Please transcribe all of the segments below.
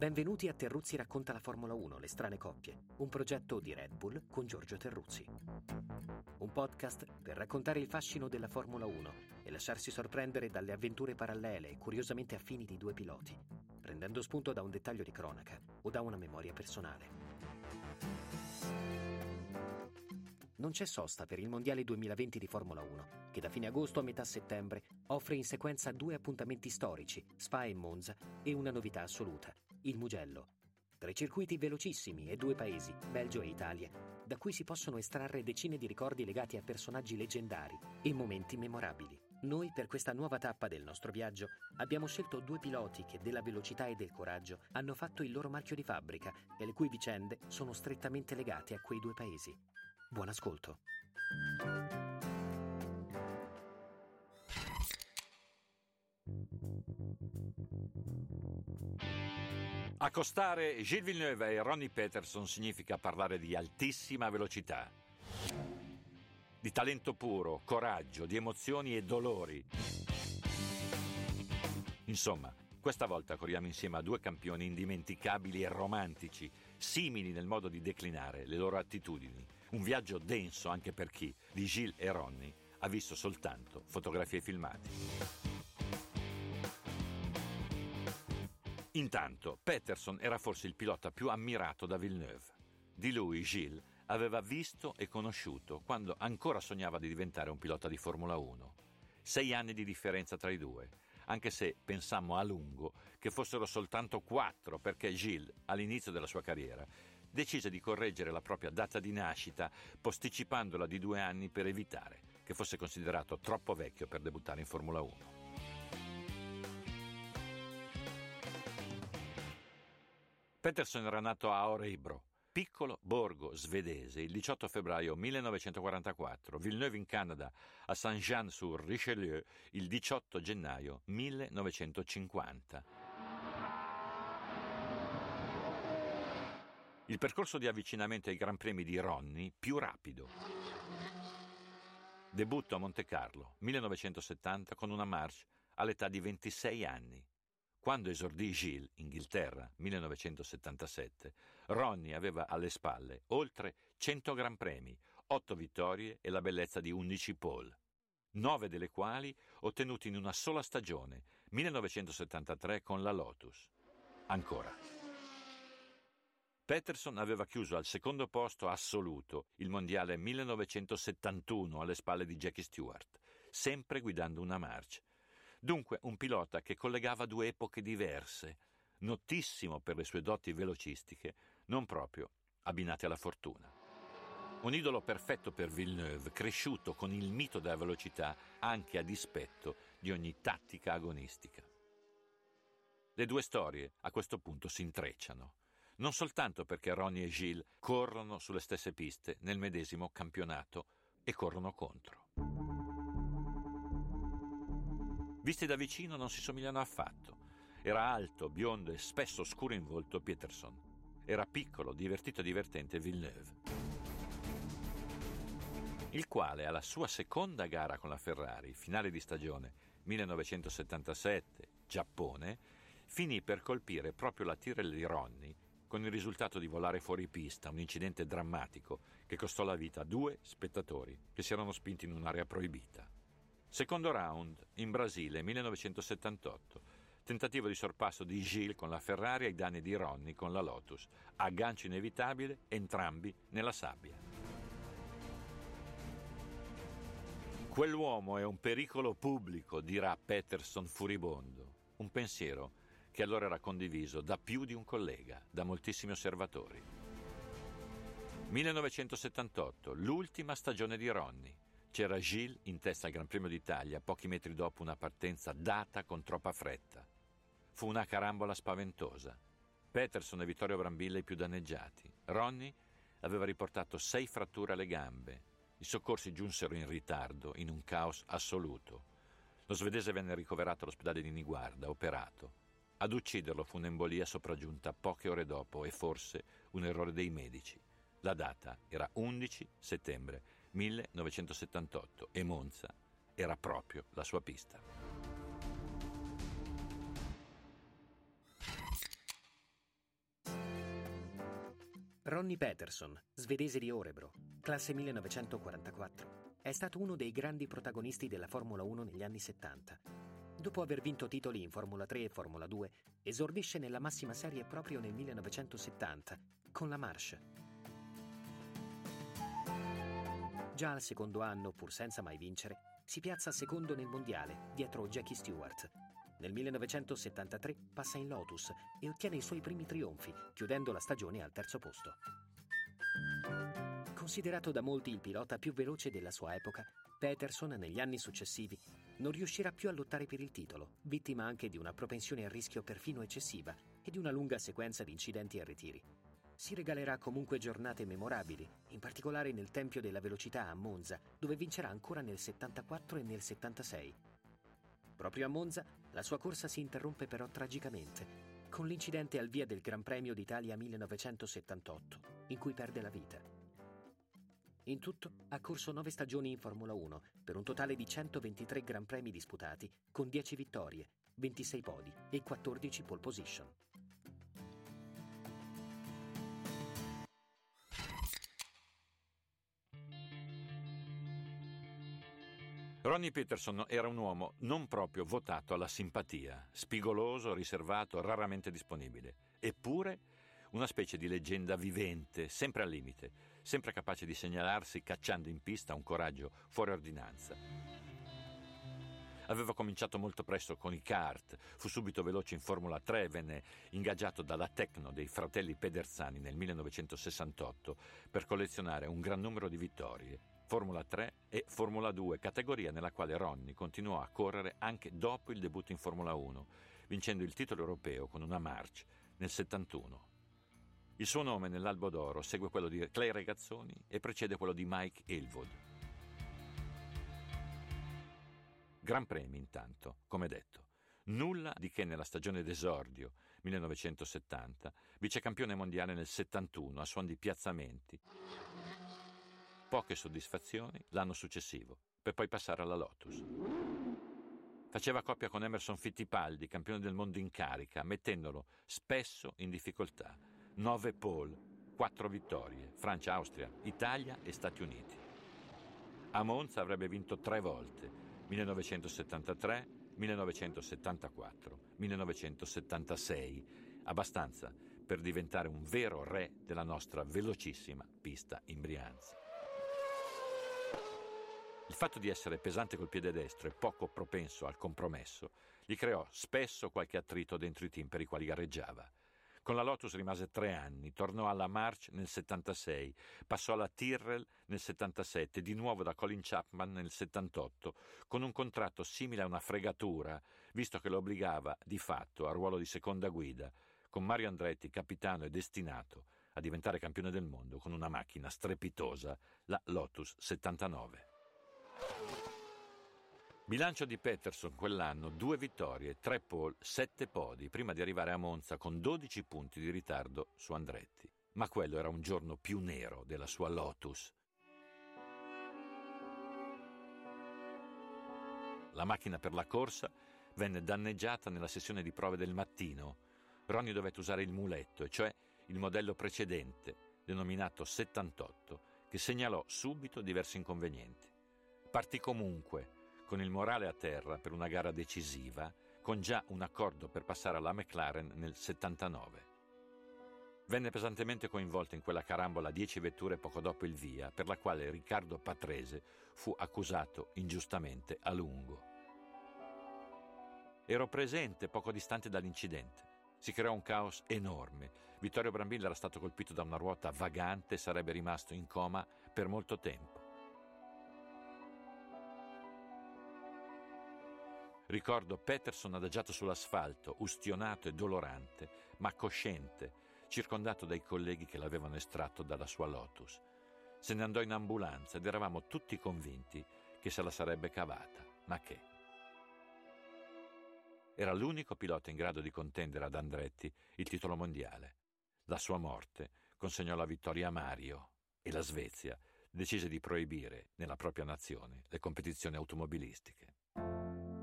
Benvenuti a Terruzzi racconta la Formula 1, le strane coppie, un progetto di Red Bull con Giorgio Terruzzi. Un podcast per raccontare il fascino della Formula 1 e lasciarsi sorprendere dalle avventure parallele e curiosamente affini di due piloti, prendendo spunto da un dettaglio di cronaca o da una memoria personale. non c'è sosta per il Mondiale 2020 di Formula 1, che da fine agosto a metà settembre offre in sequenza due appuntamenti storici, Spa e Monza, e una novità assoluta, il Mugello. Tre circuiti velocissimi e due paesi, Belgio e Italia, da cui si possono estrarre decine di ricordi legati a personaggi leggendari e momenti memorabili. Noi per questa nuova tappa del nostro viaggio abbiamo scelto due piloti che della velocità e del coraggio hanno fatto il loro marchio di fabbrica e le cui vicende sono strettamente legate a quei due paesi. Buon ascolto. Accostare Gilles Villeneuve e Ronnie Peterson significa parlare di altissima velocità, di talento puro, coraggio, di emozioni e dolori. Insomma, questa volta corriamo insieme a due campioni indimenticabili e romantici, simili nel modo di declinare le loro attitudini un viaggio denso anche per chi, di Gilles e Ronnie, ha visto soltanto fotografie e Intanto, Peterson era forse il pilota più ammirato da Villeneuve. Di lui, Gilles, aveva visto e conosciuto quando ancora sognava di diventare un pilota di Formula 1. Sei anni di differenza tra i due, anche se pensammo a lungo che fossero soltanto quattro perché Gilles, all'inizio della sua carriera, decise di correggere la propria data di nascita posticipandola di due anni per evitare che fosse considerato troppo vecchio per debuttare in Formula 1. Peterson era nato a Oreibro, piccolo borgo svedese, il 18 febbraio 1944, Villeneuve in Canada, a Saint-Jean-sur-Richelieu, il 18 gennaio 1950. Il percorso di avvicinamento ai Gran Premi di Ronnie più rapido. Debutto a Monte Carlo, 1970, con una marche all'età di 26 anni. Quando esordì Gilles, Inghilterra, 1977, Ronnie aveva alle spalle oltre 100 Gran Premi, 8 vittorie e la bellezza di 11 pole, 9 delle quali ottenuti in una sola stagione, 1973 con la Lotus. Ancora. Peterson aveva chiuso al secondo posto assoluto il mondiale 1971 alle spalle di Jackie Stewart, sempre guidando una marcia. Dunque un pilota che collegava due epoche diverse, notissimo per le sue doti velocistiche, non proprio abbinate alla fortuna. Un idolo perfetto per Villeneuve, cresciuto con il mito della velocità anche a dispetto di ogni tattica agonistica. Le due storie a questo punto si intrecciano non soltanto perché Ronnie e Gilles corrono sulle stesse piste nel medesimo campionato e corrono contro. Visti da vicino non si somigliano affatto. Era alto, biondo e spesso scuro in volto Peterson. Era piccolo, divertito e divertente Villeneuve. Il quale alla sua seconda gara con la Ferrari, finale di stagione 1977, Giappone, finì per colpire proprio la Tyrrell di Ronnie con il risultato di volare fuori pista, un incidente drammatico che costò la vita a due spettatori che si erano spinti in un'area proibita. Secondo round in Brasile 1978. Tentativo di sorpasso di Gilles con la Ferrari ai danni di Ronnie con la Lotus. Aggancio inevitabile, entrambi nella sabbia. Quell'uomo è un pericolo pubblico, dirà Peterson furibondo. Un pensiero che allora era condiviso da più di un collega, da moltissimi osservatori. 1978, l'ultima stagione di Ronnie. C'era Gilles in testa al Gran Premio d'Italia, pochi metri dopo una partenza data con troppa fretta. Fu una carambola spaventosa. Peterson e Vittorio Brambilla i più danneggiati. Ronnie aveva riportato sei fratture alle gambe. I soccorsi giunsero in ritardo, in un caos assoluto. Lo svedese venne ricoverato all'ospedale di Niguarda, operato. Ad ucciderlo fu un'embolia sopraggiunta poche ore dopo e forse un errore dei medici. La data era 11 settembre 1978 e Monza era proprio la sua pista. Ronnie Peterson, svedese di Orebro, classe 1944, è stato uno dei grandi protagonisti della Formula 1 negli anni 70. Dopo aver vinto titoli in Formula 3 e Formula 2, esordisce nella massima serie proprio nel 1970 con la Marche. Già al secondo anno, pur senza mai vincere, si piazza secondo nel mondiale, dietro Jackie Stewart. Nel 1973 passa in Lotus e ottiene i suoi primi trionfi, chiudendo la stagione al terzo posto. Considerato da molti il pilota più veloce della sua epoca, Peterson negli anni successivi non riuscirà più a lottare per il titolo, vittima anche di una propensione al rischio perfino eccessiva e di una lunga sequenza di incidenti e ritiri. Si regalerà comunque giornate memorabili, in particolare nel Tempio della Velocità a Monza, dove vincerà ancora nel 74 e nel 76. Proprio a Monza la sua corsa si interrompe però tragicamente, con l'incidente al via del Gran Premio d'Italia 1978, in cui perde la vita. In tutto ha corso nove stagioni in Formula 1, per un totale di 123 Gran Premi disputati, con 10 vittorie, 26 podi e 14 pole position. Ronnie Peterson era un uomo non proprio votato alla simpatia, spigoloso, riservato, raramente disponibile. Eppure una specie di leggenda vivente, sempre al limite, sempre capace di segnalarsi cacciando in pista un coraggio fuori ordinanza. Aveva cominciato molto presto con i kart, fu subito veloce in Formula 3, venne ingaggiato dalla Tecno dei fratelli Pedersani nel 1968 per collezionare un gran numero di vittorie. Formula 3 e Formula 2, categoria nella quale Ronnie continuò a correre anche dopo il debutto in Formula 1, vincendo il titolo europeo con una March nel 71. Il suo nome nell'albo d'oro segue quello di Clay Regazzoni e precede quello di Mike Elwood. Gran premi intanto, come detto. Nulla di che nella stagione d'esordio 1970, vicecampione mondiale nel 71 a suon di piazzamenti. Poche soddisfazioni l'anno successivo, per poi passare alla Lotus. Faceva coppia con Emerson Fittipaldi, campione del mondo in carica, mettendolo spesso in difficoltà 9 pole, 4 vittorie, Francia, Austria, Italia e Stati Uniti. A Monza avrebbe vinto tre volte, 1973, 1974, 1976, abbastanza per diventare un vero re della nostra velocissima pista in Brianza. Il fatto di essere pesante col piede destro e poco propenso al compromesso gli creò spesso qualche attrito dentro i team per i quali gareggiava. Con la Lotus rimase tre anni, tornò alla March nel 76, passò alla Tyrrell nel 77, di nuovo da Colin Chapman nel 78, con un contratto simile a una fregatura, visto che lo obbligava di fatto a ruolo di seconda guida, con Mario Andretti capitano e destinato a diventare campione del mondo con una macchina strepitosa, la Lotus 79. Bilancio di Peterson quell'anno, due vittorie, tre pole, sette podi, prima di arrivare a Monza con 12 punti di ritardo su Andretti. Ma quello era un giorno più nero della sua Lotus. La macchina per la corsa venne danneggiata nella sessione di prove del mattino. Ronnie dovette usare il muletto, e cioè il modello precedente, denominato 78, che segnalò subito diversi inconvenienti. Partì comunque, con il morale a terra per una gara decisiva, con già un accordo per passare alla McLaren nel 79. Venne pesantemente coinvolto in quella carambola 10 vetture poco dopo il via, per la quale Riccardo Patrese fu accusato ingiustamente a lungo. Ero presente poco distante dall'incidente. Si creò un caos enorme. Vittorio Brambilla era stato colpito da una ruota vagante e sarebbe rimasto in coma per molto tempo. Ricordo Peterson adagiato sull'asfalto, ustionato e dolorante, ma cosciente, circondato dai colleghi che l'avevano estratto dalla sua Lotus. Se ne andò in ambulanza ed eravamo tutti convinti che se la sarebbe cavata. Ma che? Era l'unico pilota in grado di contendere ad Andretti il titolo mondiale. La sua morte consegnò la vittoria a Mario e la Svezia decise di proibire nella propria nazione le competizioni automobilistiche.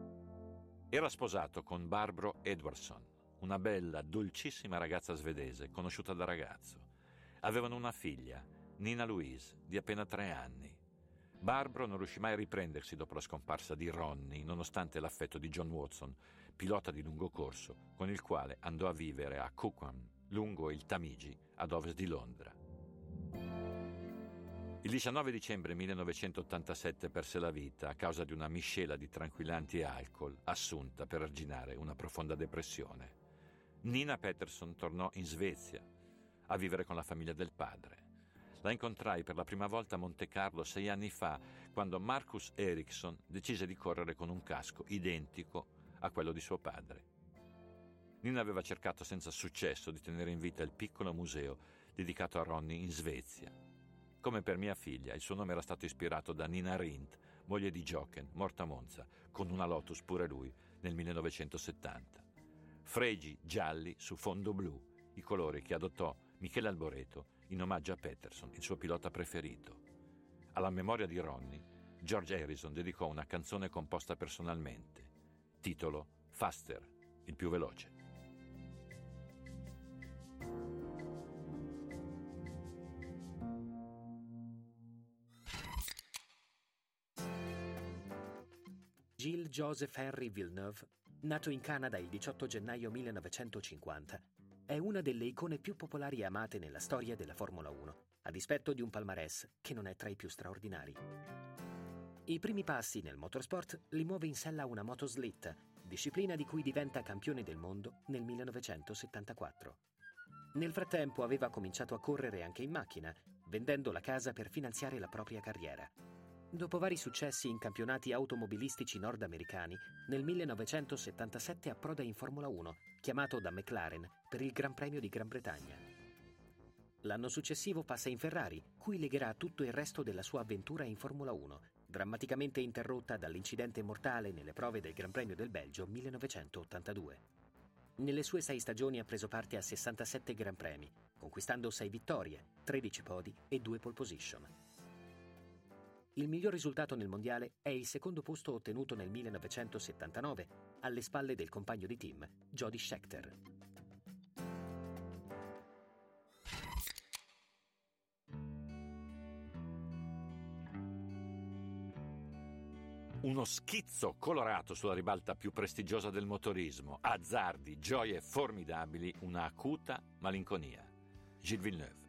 Era sposato con Barbro Edwardson, una bella, dolcissima ragazza svedese, conosciuta da ragazzo. Avevano una figlia, Nina Louise, di appena tre anni. Barbaro non riuscì mai a riprendersi dopo la scomparsa di Ronnie, nonostante l'affetto di John Watson, pilota di lungo corso, con il quale andò a vivere a Cookham, lungo il Tamigi, ad ovest di Londra. Il 19 dicembre 1987 perse la vita a causa di una miscela di tranquillanti e alcol assunta per arginare una profonda depressione. Nina Peterson tornò in Svezia a vivere con la famiglia del padre. La incontrai per la prima volta a Monte Carlo sei anni fa, quando Marcus Ericsson decise di correre con un casco identico a quello di suo padre. Nina aveva cercato senza successo di tenere in vita il piccolo museo dedicato a Ronnie in Svezia. Come per mia figlia, il suo nome era stato ispirato da Nina Rindt, moglie di Jochen, morta a Monza, con una Lotus pure lui, nel 1970. Fregi gialli su fondo blu, i colori che adottò Michele Alboreto in omaggio a Peterson, il suo pilota preferito. Alla memoria di Ronnie, George Harrison dedicò una canzone composta personalmente, titolo Faster, il più veloce. Gilles Joseph Henry Villeneuve, nato in Canada il 18 gennaio 1950, è una delle icone più popolari e amate nella storia della Formula 1, a dispetto di un palmarès che non è tra i più straordinari. I primi passi nel motorsport li muove in sella una motoslitta, disciplina di cui diventa campione del mondo nel 1974. Nel frattempo aveva cominciato a correre anche in macchina, vendendo la casa per finanziare la propria carriera. Dopo vari successi in campionati automobilistici nordamericani, nel 1977 approda in Formula 1, chiamato da McLaren per il Gran Premio di Gran Bretagna. L'anno successivo passa in Ferrari, cui legherà tutto il resto della sua avventura in Formula 1, drammaticamente interrotta dall'incidente mortale nelle prove del Gran Premio del Belgio 1982. Nelle sue sei stagioni ha preso parte a 67 Gran Premi, conquistando 6 vittorie, 13 podi e 2 pole position. Il miglior risultato nel mondiale è il secondo posto ottenuto nel 1979, alle spalle del compagno di team, Jody Scheckter. Uno schizzo colorato sulla ribalta più prestigiosa del motorismo, azzardi, gioie formidabili, una acuta malinconia. Gilles Villeneuve.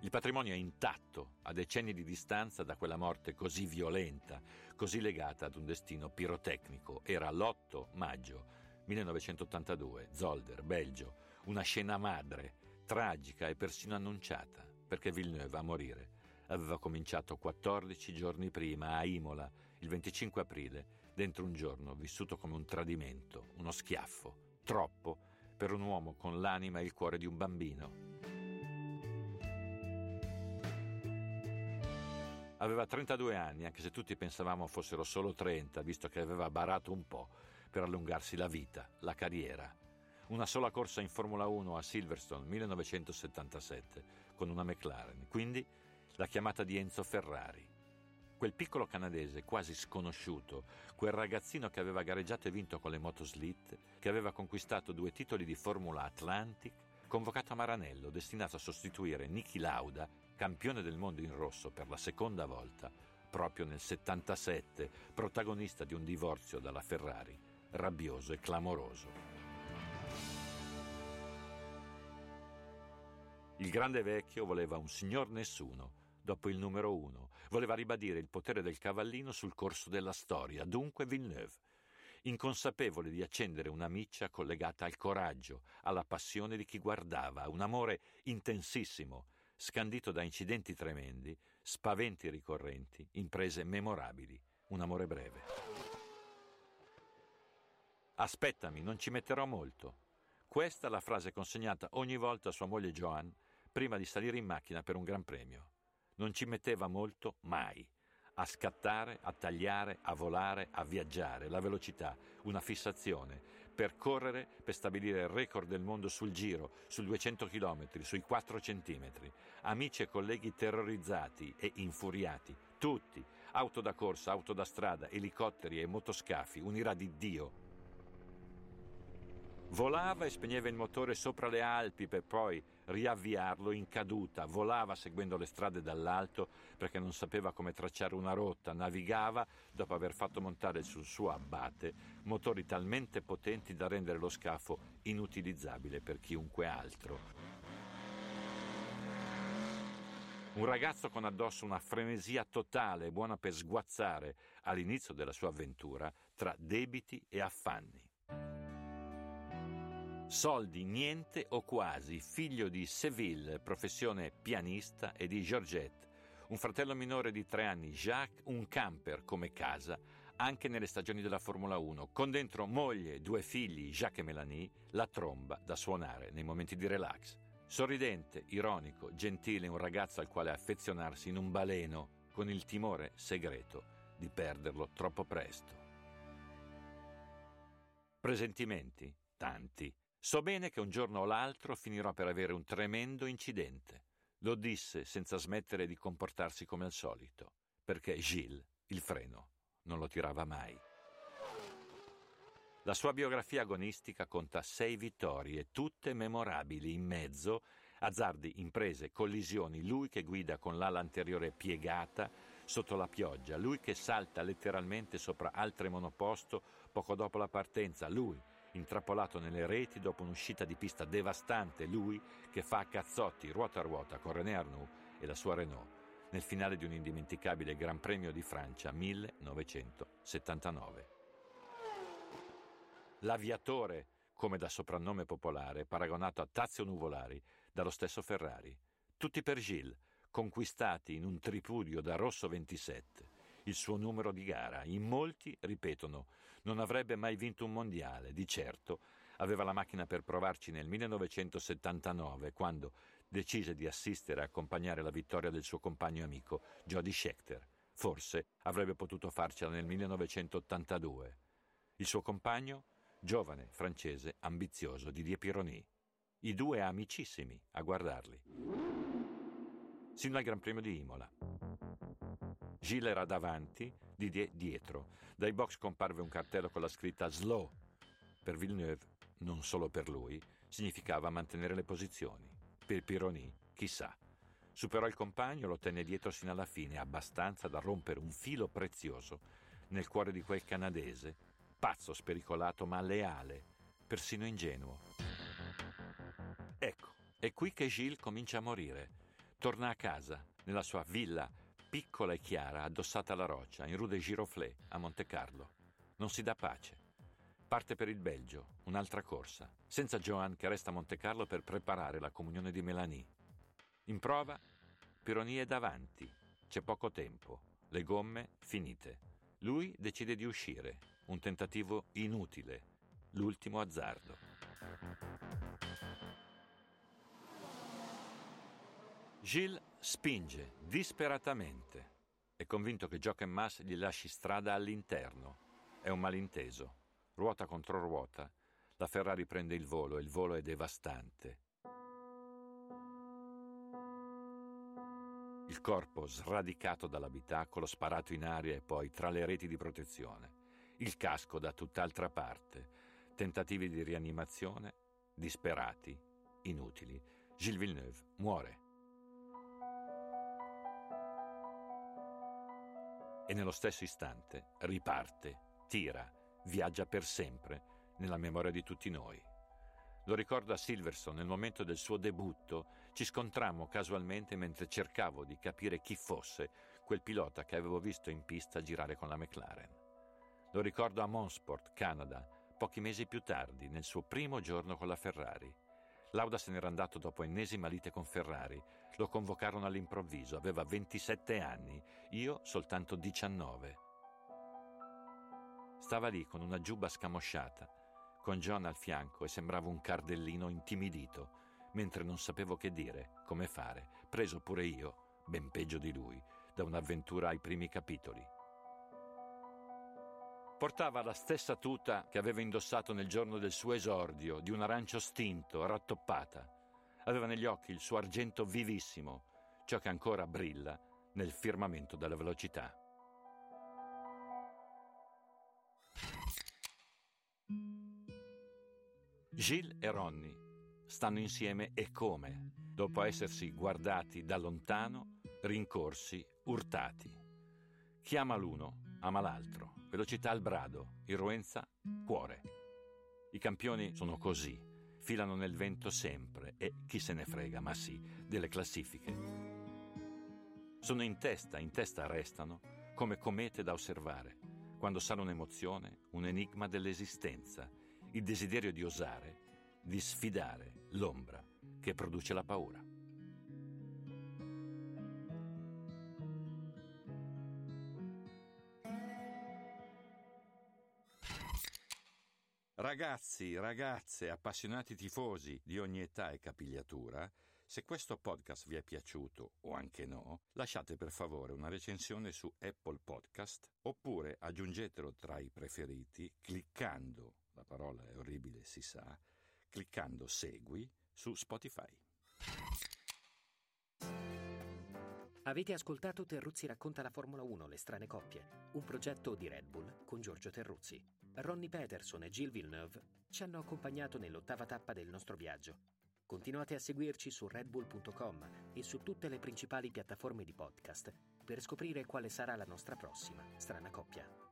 Il patrimonio è intatto a decenni di distanza da quella morte così violenta, così legata ad un destino pirotecnico. Era l'8 maggio 1982, Zolder, Belgio, una scena madre, tragica e persino annunciata, perché Villeneuve a morire aveva cominciato 14 giorni prima a Imola, il 25 aprile, dentro un giorno vissuto come un tradimento, uno schiaffo, troppo per un uomo con l'anima e il cuore di un bambino. Aveva 32 anni, anche se tutti pensavamo fossero solo 30, visto che aveva barato un po' per allungarsi la vita, la carriera. Una sola corsa in Formula 1 a Silverstone 1977 con una McLaren, quindi la chiamata di Enzo Ferrari. Quel piccolo canadese quasi sconosciuto, quel ragazzino che aveva gareggiato e vinto con le motoslit, che aveva conquistato due titoli di Formula Atlantic, convocato a Maranello, destinato a sostituire Niki Lauda campione del mondo in rosso per la seconda volta, proprio nel 77, protagonista di un divorzio dalla Ferrari, rabbioso e clamoroso. Il grande vecchio voleva un signor nessuno, dopo il numero uno, voleva ribadire il potere del cavallino sul corso della storia, dunque Villeneuve, inconsapevole di accendere una miccia collegata al coraggio, alla passione di chi guardava, un amore intensissimo, scandito da incidenti tremendi, spaventi ricorrenti, imprese memorabili, un amore breve. Aspettami, non ci metterò molto. Questa è la frase consegnata ogni volta a sua moglie Joan prima di salire in macchina per un gran premio. Non ci metteva molto mai. A scattare, a tagliare, a volare, a viaggiare, la velocità, una fissazione, per correre, per stabilire il record del mondo sul giro, su 200 km, sui 4 cm. Amici e colleghi terrorizzati e infuriati, tutti, auto da corsa, auto da strada, elicotteri e motoscafi, un'ira di Dio. Volava e spegneva il motore sopra le Alpi per poi riavviarlo in caduta. Volava seguendo le strade dall'alto perché non sapeva come tracciare una rotta. Navigava dopo aver fatto montare sul suo abate motori talmente potenti da rendere lo scafo inutilizzabile per chiunque altro. Un ragazzo con addosso una frenesia totale, buona per sguazzare all'inizio della sua avventura tra debiti e affanni. Soldi niente o quasi, figlio di Seville, professione pianista, e di Georgette, un fratello minore di tre anni, Jacques, un camper come casa, anche nelle stagioni della Formula 1, con dentro moglie, due figli, Jacques e Melanie, la tromba da suonare nei momenti di relax. Sorridente, ironico, gentile, un ragazzo al quale affezionarsi in un baleno, con il timore segreto di perderlo troppo presto. Presentimenti? Tanti. So bene che un giorno o l'altro finirò per avere un tremendo incidente. Lo disse senza smettere di comportarsi come al solito, perché Gilles il freno non lo tirava mai. La sua biografia agonistica conta sei vittorie, tutte memorabili in mezzo, azzardi, imprese, collisioni, lui che guida con l'ala anteriore piegata sotto la pioggia, lui che salta letteralmente sopra altre monoposto poco dopo la partenza, lui intrappolato nelle reti dopo un'uscita di pista devastante, lui che fa a cazzotti ruota a ruota con René Arnoux e la sua Renault nel finale di un indimenticabile Gran Premio di Francia 1979. L'aviatore, come da soprannome popolare, paragonato a Tazio Nuvolari dallo stesso Ferrari. Tutti per Gilles, conquistati in un tripudio da Rosso 27 il suo numero di gara. In molti ripetono non avrebbe mai vinto un mondiale, di certo aveva la macchina per provarci nel 1979 quando decise di assistere e accompagnare la vittoria del suo compagno amico Jody Schechter. Forse avrebbe potuto farcela nel 1982. Il suo compagno, giovane, francese, ambizioso, Didier Pironi. I due amicissimi a guardarli. Sino al Gran Premio di Imola. Gilles era davanti, Didier dietro. Dai box comparve un cartello con la scritta Slow. Per Villeneuve, non solo per lui, significava mantenere le posizioni. Per Pironi, chissà. Superò il compagno, lo tenne dietro sino alla fine, abbastanza da rompere un filo prezioso nel cuore di quel canadese, pazzo, spericolato, ma leale, persino ingenuo. Ecco, è qui che Gilles comincia a morire. Torna a casa, nella sua villa piccola e chiara, addossata alla roccia, in Rue de Giroflée, a Monte Carlo. Non si dà pace. Parte per il Belgio, un'altra corsa, senza Joan che resta a Monte Carlo per preparare la comunione di Melanie. In prova, Pironi è davanti, c'è poco tempo, le gomme finite. Lui decide di uscire, un tentativo inutile, l'ultimo azzardo. Gilles spinge disperatamente. È convinto che Jochen Mass gli lasci strada all'interno. È un malinteso. Ruota contro ruota. La Ferrari prende il volo e il volo è devastante. Il corpo sradicato dall'abitacolo, sparato in aria e poi tra le reti di protezione. Il casco da tutt'altra parte. Tentativi di rianimazione, disperati, inutili. Gilles Villeneuve muore. Nello stesso istante riparte, tira, viaggia per sempre nella memoria di tutti noi. Lo ricordo a Silverstone, nel momento del suo debutto, ci scontrammo casualmente mentre cercavo di capire chi fosse quel pilota che avevo visto in pista girare con la McLaren. Lo ricordo a Monsport, Canada, pochi mesi più tardi, nel suo primo giorno con la Ferrari. Lauda se n'era andato dopo ennesima lite con Ferrari. Lo convocarono all'improvviso, aveva 27 anni, io soltanto 19. Stava lì con una giubba scamosciata, con John al fianco e sembrava un cardellino intimidito, mentre non sapevo che dire, come fare, preso pure io, ben peggio di lui, da un'avventura ai primi capitoli. Portava la stessa tuta che aveva indossato nel giorno del suo esordio, di un arancio stinto, rattoppata. Aveva negli occhi il suo argento vivissimo, ciò che ancora brilla nel firmamento della velocità. Gilles e Ronnie stanno insieme e come, dopo essersi guardati da lontano, rincorsi, urtati. Chi ama l'uno, ama l'altro. Velocità al brado, irruenza, cuore. I campioni sono così, filano nel vento sempre e chi se ne frega, ma sì, delle classifiche. Sono in testa, in testa restano, come comete da osservare, quando sale un'emozione, un enigma dell'esistenza, il desiderio di osare, di sfidare l'ombra che produce la paura. Ragazzi, ragazze, appassionati tifosi di ogni età e capigliatura, se questo podcast vi è piaciuto o anche no, lasciate per favore una recensione su Apple Podcast oppure aggiungetelo tra i preferiti cliccando, la parola è orribile si sa, cliccando segui su Spotify. Avete ascoltato Terruzzi racconta la Formula 1, le strane coppie, un progetto di Red Bull con Giorgio Terruzzi. Ronnie Peterson e Gilles Villeneuve ci hanno accompagnato nell'ottava tappa del nostro viaggio. Continuate a seguirci su redbull.com e su tutte le principali piattaforme di podcast per scoprire quale sarà la nostra prossima strana coppia.